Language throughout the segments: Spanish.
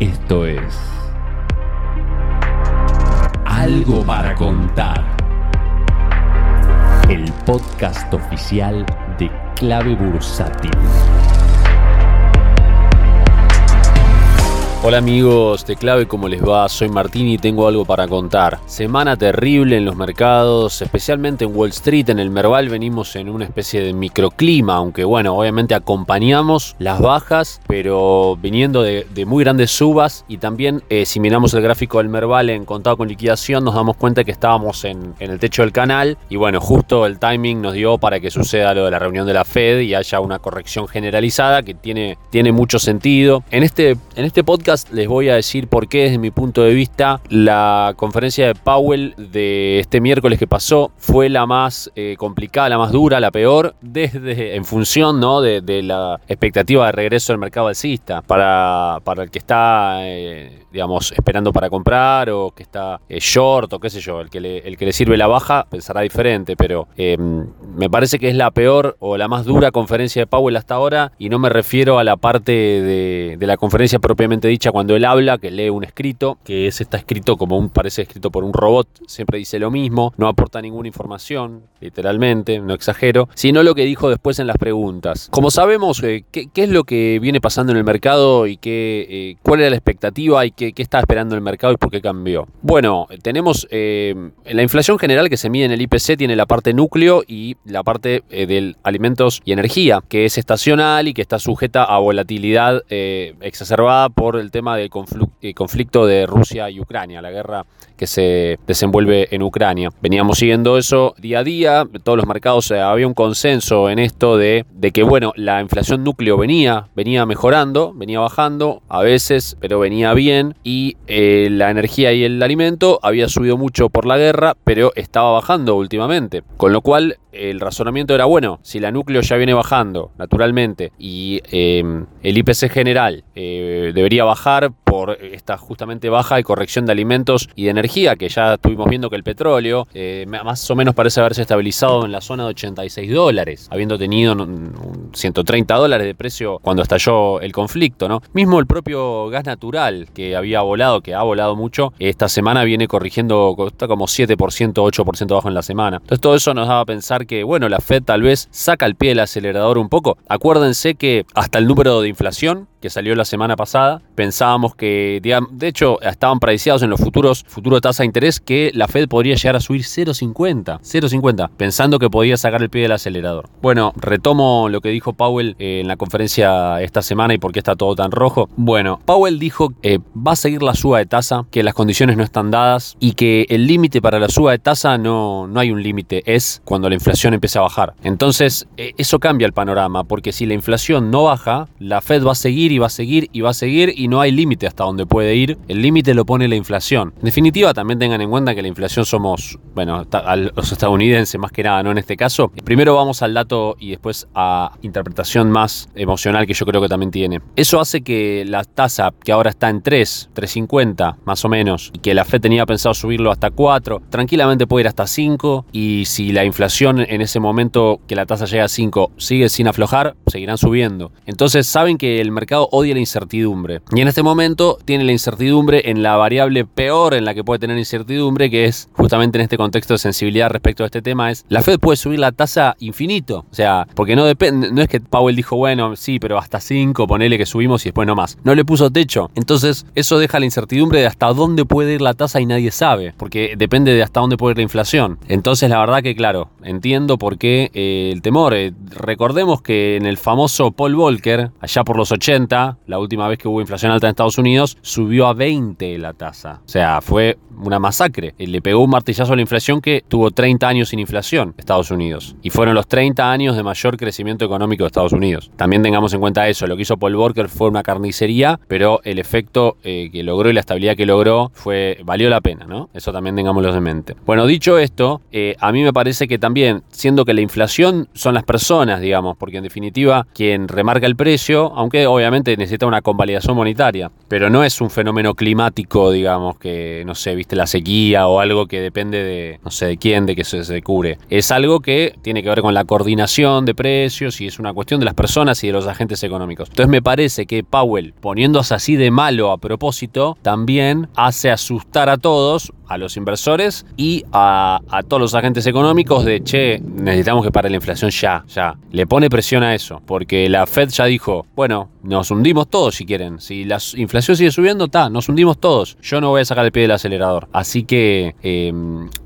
Esto es Algo para contar. El podcast oficial de Clave Bursátil. Hola amigos de Clave, ¿cómo les va? Soy Martín y tengo algo para contar. Semana terrible en los mercados, especialmente en Wall Street, en el Merval venimos en una especie de microclima, aunque bueno, obviamente acompañamos las bajas, pero viniendo de, muy grandes subas y también eh, si miramos el gráfico del Merval en contado con liquidación nos damos cuenta que estábamos en, el techo del canal y bueno, justo el timing nos dio para que suceda lo de la reunión de la Fed y haya una corrección generalizada que tiene, tiene mucho sentido. En este, en este podcast les voy a decir por qué desde mi punto de vista la conferencia de Powell de este miércoles que pasó fue la más eh, complicada, la más dura, la peor, desde en función ¿no? de, la expectativa de regreso del mercado alcista para, para el que está eh, digamos, esperando para comprar o que está eh, short o qué sé yo, el que, le, el que le sirve la baja pensará diferente, pero em, me parece que es la peor o la más dura conferencia de Powell hasta ahora y no me refiero a la parte de, de la conferencia propiamente dicha cuando él habla, que lee un escrito, que ese está escrito como un, parece escrito por un robot, siempre dice lo mismo, no aporta ninguna información, literalmente, no exagero, sino lo que dijo después en las preguntas. Como sabemos, eh, ¿qué, es lo que viene pasando en el mercado y qué, eh, cuál era la expectativa y qué, está esperando el mercado y por qué cambió? Bueno, tenemos eh, la inflación general que se mide en el IPC, tiene la parte núcleo y la parte de alimentos y energía, que es estacional y que está sujeta a volatilidad exacerbada por el tema del conflicto de Rusia y Ucrania, la guerra que se desenvuelve en Ucrania. Veníamos siguiendo eso día a día, todos los mercados eh, había un consenso en esto de, de que, bueno, la inflación núcleo venía, venía mejorando, venía bajando a veces, pero venía bien y eh, la energía y el alimento había subido mucho por la guerra, pero estaba bajando últimamente. Con lo cual el razonamiento era bueno, si la núcleo ya viene bajando naturalmente y em, el IPC general eh, debería bajar por esta justamente baja y corrección de alimentos y de energía, que ya estuvimos viendo que el petróleo eh, más o menos parece haberse estabilizado en la zona de 86 dólares, habiendo tenido 130 dólares de precio cuando estalló el conflicto, ¿no? Mismo el propio gas natural que había volado, que ha volado mucho, esta semana viene corrigiendo, está como 7%, 8% bajo en la semana. Entonces todo eso nos daba a pensar que, bueno, la Fed tal vez saca el pie del acelerador un poco. Acuérdense que hasta el número de inflación que salió la semana pasada, pensábamos que, de hecho, estaban prediciados en los futuros, futuro tasa de interés, que la Fed podría llegar a subir 0,50, 0,50, pensando que podía sacar el pie del acelerador. Bueno, retomo lo que dijo Powell eh, en la conferencia esta semana y por qué está todo tan rojo. Bueno, Powell dijo que va a seguir la suba de tasa, que las condiciones no están dadas y que el límite para la suba de tasa no, no hay un límite, es cuando la inflación empieza a bajar. Entonces, eh, eso cambia el panorama, porque si la inflación no baja, la Fed va a seguir y va a seguir y va a seguir y no hay límite hasta donde puede ir. El límite lo pone la inflación. En definitiva, también tengan en cuenta que la inflación somos, bueno, los estadounidenses más que nada, ¿no? En este caso. Primero vamos al dato y después a interpretación más emocional que yo creo que también tiene. Eso hace que la tasa que ahora está en 3, 3.50 más o menos, y que la Fed tenía pensado subirlo hasta 4, tranquilamente puede ir hasta 5 y si la inflación en ese momento que la tasa llega a 5 sigue sin aflojar, seguirán subiendo. Entonces saben que el mercado odia la incertidumbre. Y en este momento tiene la incertidumbre en la variable peor en la que puede tener incertidumbre, que es justamente en este contexto de sensibilidad respecto a este tema, es la Fed puede subir la tasa infinito. O sea, porque no depende, no es que Powell dijo, bueno, sí, pero hasta 5, ponele que subimos y después no más. No le puso techo. Entonces, eso deja la incertidumbre de hasta dónde puede ir la tasa y nadie sabe, porque depende de hasta dónde puede ir la inflación. Entonces, la verdad que, claro, entiendo por qué eh, el temor. Eh, recordemos que en el famoso Paul Volcker, allá por los 80, la última vez que hubo inflación alta en Estados Unidos, subió a 20 la tasa. O sea, fue una masacre. Le pegó un martillazo a la inflación que tuvo 30 años sin inflación Estados Unidos. Y fueron los 30 años de mayor crecimiento económico de Estados Unidos. También tengamos en cuenta eso. Lo que hizo Paul Volcker fue una carnicería, pero el efecto eh, que logró y la estabilidad que logró fue valió la pena, ¿no? Eso también tengámoslo en mente. Bueno, dicho esto, eh, a mí me parece que también, siendo que la inflación son las personas, digamos, porque en definitiva quien remarca el precio, aunque obviamente necesita una convalidación monetaria, pero no es un fenómeno climático, digamos, que no sé, viste la sequía o algo que depende de no sé de quién, de que se, se cubre. Es algo que tiene que ver con la coordinación de precios y es una cuestión de las personas y de los agentes económicos. Entonces me parece que Powell, poniéndose así de malo a propósito, también hace asustar a todos, a los inversores y a, a todos los agentes económicos de, che, necesitamos que pare la inflación ya, ya. Le pone presión a eso, porque la Fed ya dijo, bueno, nos hundimos todos si quieren. Si la inflación sigue subiendo, está, nos hundimos todos. Yo no voy a sacar el pie del acelerador. Así que eh,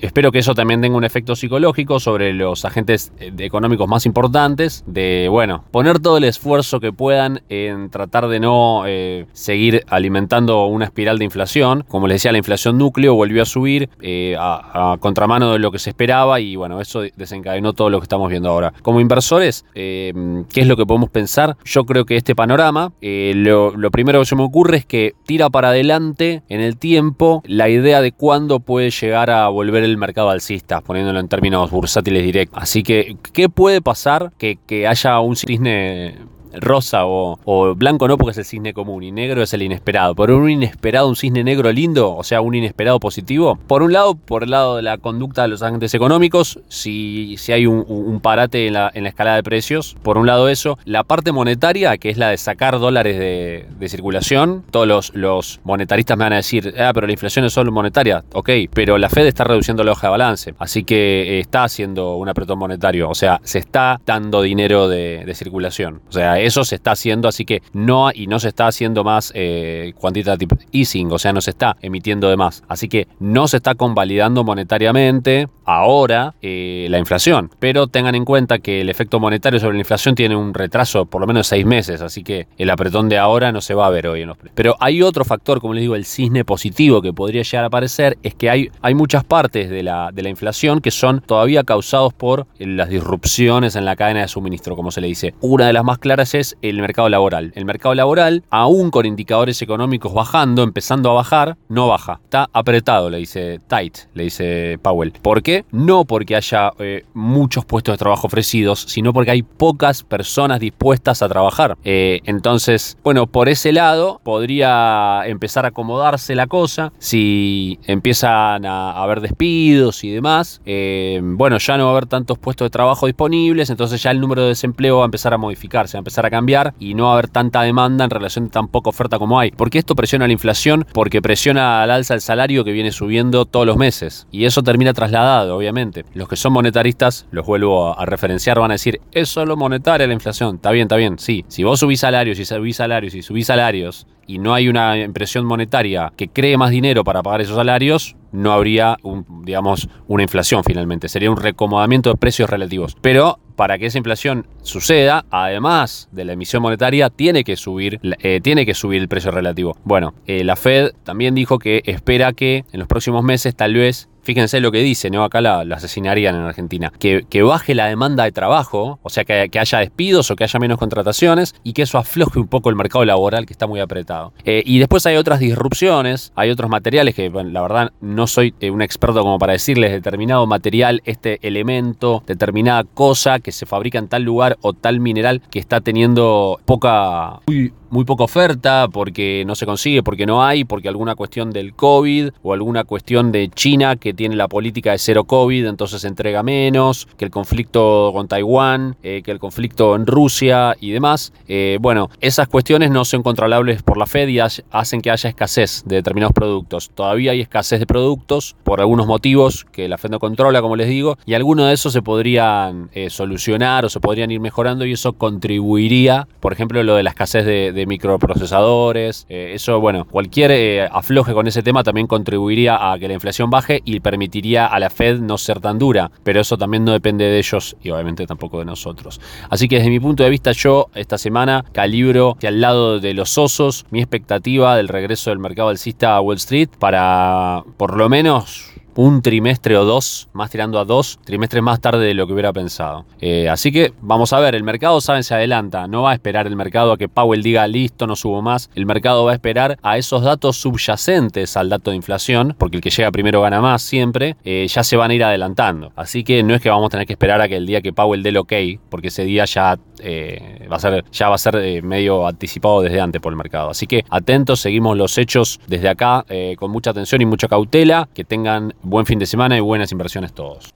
espero que eso también tenga un efecto psicológico sobre los agentes eh, económicos más importantes. De, bueno, poner todo el esfuerzo que puedan en tratar de no eh, seguir alimentando una espiral de inflación. Como les decía, la inflación núcleo volvió a subir eh, a, a, contramano de lo que se esperaba y bueno, eso desencadenó todo lo que estamos viendo ahora. Como inversores, ¿qué es lo que podemos pensar? Yo creo que este panorama, lo, lo primero que se me ocurre es que tira para adelante en el tiempo la idea de cuándo puede llegar a volver el mercado alcista, poniéndolo en términos bursátiles directos. Así que, ¿qué puede pasar que, que haya un cisne rosa o, o, blanco no porque es el cisne común y negro es el inesperado. Por un inesperado, un cisne negro lindo, o sea, un inesperado positivo. Por un lado, por el lado de la conducta de los agentes económicos, si, si hay un, parate en la, en la, escalada de precios, por un lado eso. La parte monetaria, que es la de sacar dólares de, de circulación, todos los, los, monetaristas me van a decir, ah, pero la inflación es solo monetaria. Ok, pero la Fed está reduciendo la hoja de balance, así que está haciendo un apretón monetario, o sea, se está dando dinero de, de circulación. O sea, eso se está haciendo, así que no, y no se está haciendo más eh, quantitative easing, o sea, no se está emitiendo de más. Así que no se está convalidando monetariamente ahora eh, la inflación. Pero tengan en cuenta que el efecto monetario sobre la inflación tiene un retraso por lo menos seis meses, así que el apretón de ahora no se va a ver hoy en los precios. Pero hay otro factor, como les digo, el cisne positivo que podría llegar a aparecer, es que hay, hay muchas partes de la, de la inflación que son todavía causados por las disrupciones en la cadena de suministro, como se le dice. Una de las más claras es el mercado laboral. El mercado laboral, aún con indicadores económicos bajando, empezando a bajar, no baja. Está apretado, le dice tight, le dice Powell. ¿Por qué? No porque haya eh, muchos puestos de trabajo ofrecidos, sino porque hay pocas personas dispuestas a trabajar. Eh, entonces, bueno, por ese lado podría empezar a acomodarse la cosa. Si empiezan a, haber despidos y demás, eh, bueno, ya no va a haber tantos puestos de trabajo disponibles, entonces ya el número de desempleo va a empezar a modificarse, va a empezar a cambiar y no haber tanta demanda en relación a tan poca oferta como hay. ¿Por qué esto presiona la inflación? Porque presiona al alza el salario que viene subiendo todos los meses. Y eso termina trasladado, obviamente. Los que son monetaristas, los vuelvo a, referenciar, van a decir, es solo monetaria la inflación. Está bien, está bien, sí. Si vos subís salarios y subís salarios y subís salarios y no hay una impresión monetaria que cree más dinero para pagar esos salarios, no habría, digamos, una inflación finalmente. Sería un recomodamiento de precios relativos. Pero para que esa inflación suceda, además de la emisión monetaria, tiene que subir, eh, tiene que subir el precio relativo. Bueno, eh, la Fed también dijo que espera que en los próximos meses tal vez Fíjense lo que dice, ¿no? Acá la, la asesinarían en Argentina. Que, que, baje la demanda de trabajo, o sea, que, que, haya despidos o que haya menos contrataciones y que eso afloje un poco el mercado laboral que está muy apretado. Eh, y después hay otras disrupciones, hay otros materiales que, bueno, la verdad, no soy eh, un experto como para decirles determinado material, este elemento, determinada cosa que se fabrica en tal lugar o tal mineral que está teniendo poca... Uy, muy poca oferta porque no se consigue, porque no hay, porque alguna cuestión del COVID o alguna cuestión de China que tiene la política de cero COVID, entonces entrega menos, que el conflicto con Taiwán, eh, que el conflicto en Rusia y demás. Eh, bueno, esas cuestiones no son controlables por la Fed y hacen que haya escasez de determinados productos. Todavía hay escasez de productos por algunos motivos que la Fed no controla, como les digo, y algunos de esos se podrían eh, solucionar o se podrían ir mejorando y eso contribuiría, por ejemplo, lo de la escasez de, de microprocesadores. Eh, eso, bueno, cualquier eh, afloje con ese tema también contribuiría a que la inflación baje y permitiría a la Fed no ser tan dura. Pero eso también no depende de ellos y obviamente tampoco de nosotros. Así que desde mi punto de vista, yo esta semana calibro hacia al lado de los osos mi expectativa del regreso del mercado alcista a Wall Street para por lo menos un trimestre o dos, más tirando a dos trimestres más tarde de lo que hubiera pensado. Eh, así que vamos a ver, el mercado saben se adelanta, no va a esperar el mercado a que Powell diga listo, no subo más, el mercado va a esperar a esos datos subyacentes al dato de inflación, porque el que llega primero gana más siempre, eh, ya se van a ir adelantando. Así que no es que vamos a tener que esperar a que el día que Powell dé el ok, porque ese día ya eh, va a ser, ya va a ser eh, medio anticipado desde antes por el mercado. Así que atentos, seguimos los hechos desde acá eh, con mucha atención y mucha cautela. Que tengan buen fin de semana y buenas inversiones todos.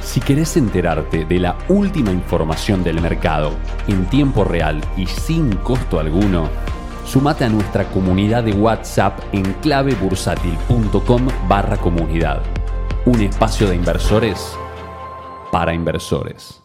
Si querés enterarte de la última información del mercado en tiempo real y sin costo alguno, sumate a nuestra comunidad de WhatsApp en clavebursátil.com barra comunidad. Un espacio de inversores para inversores.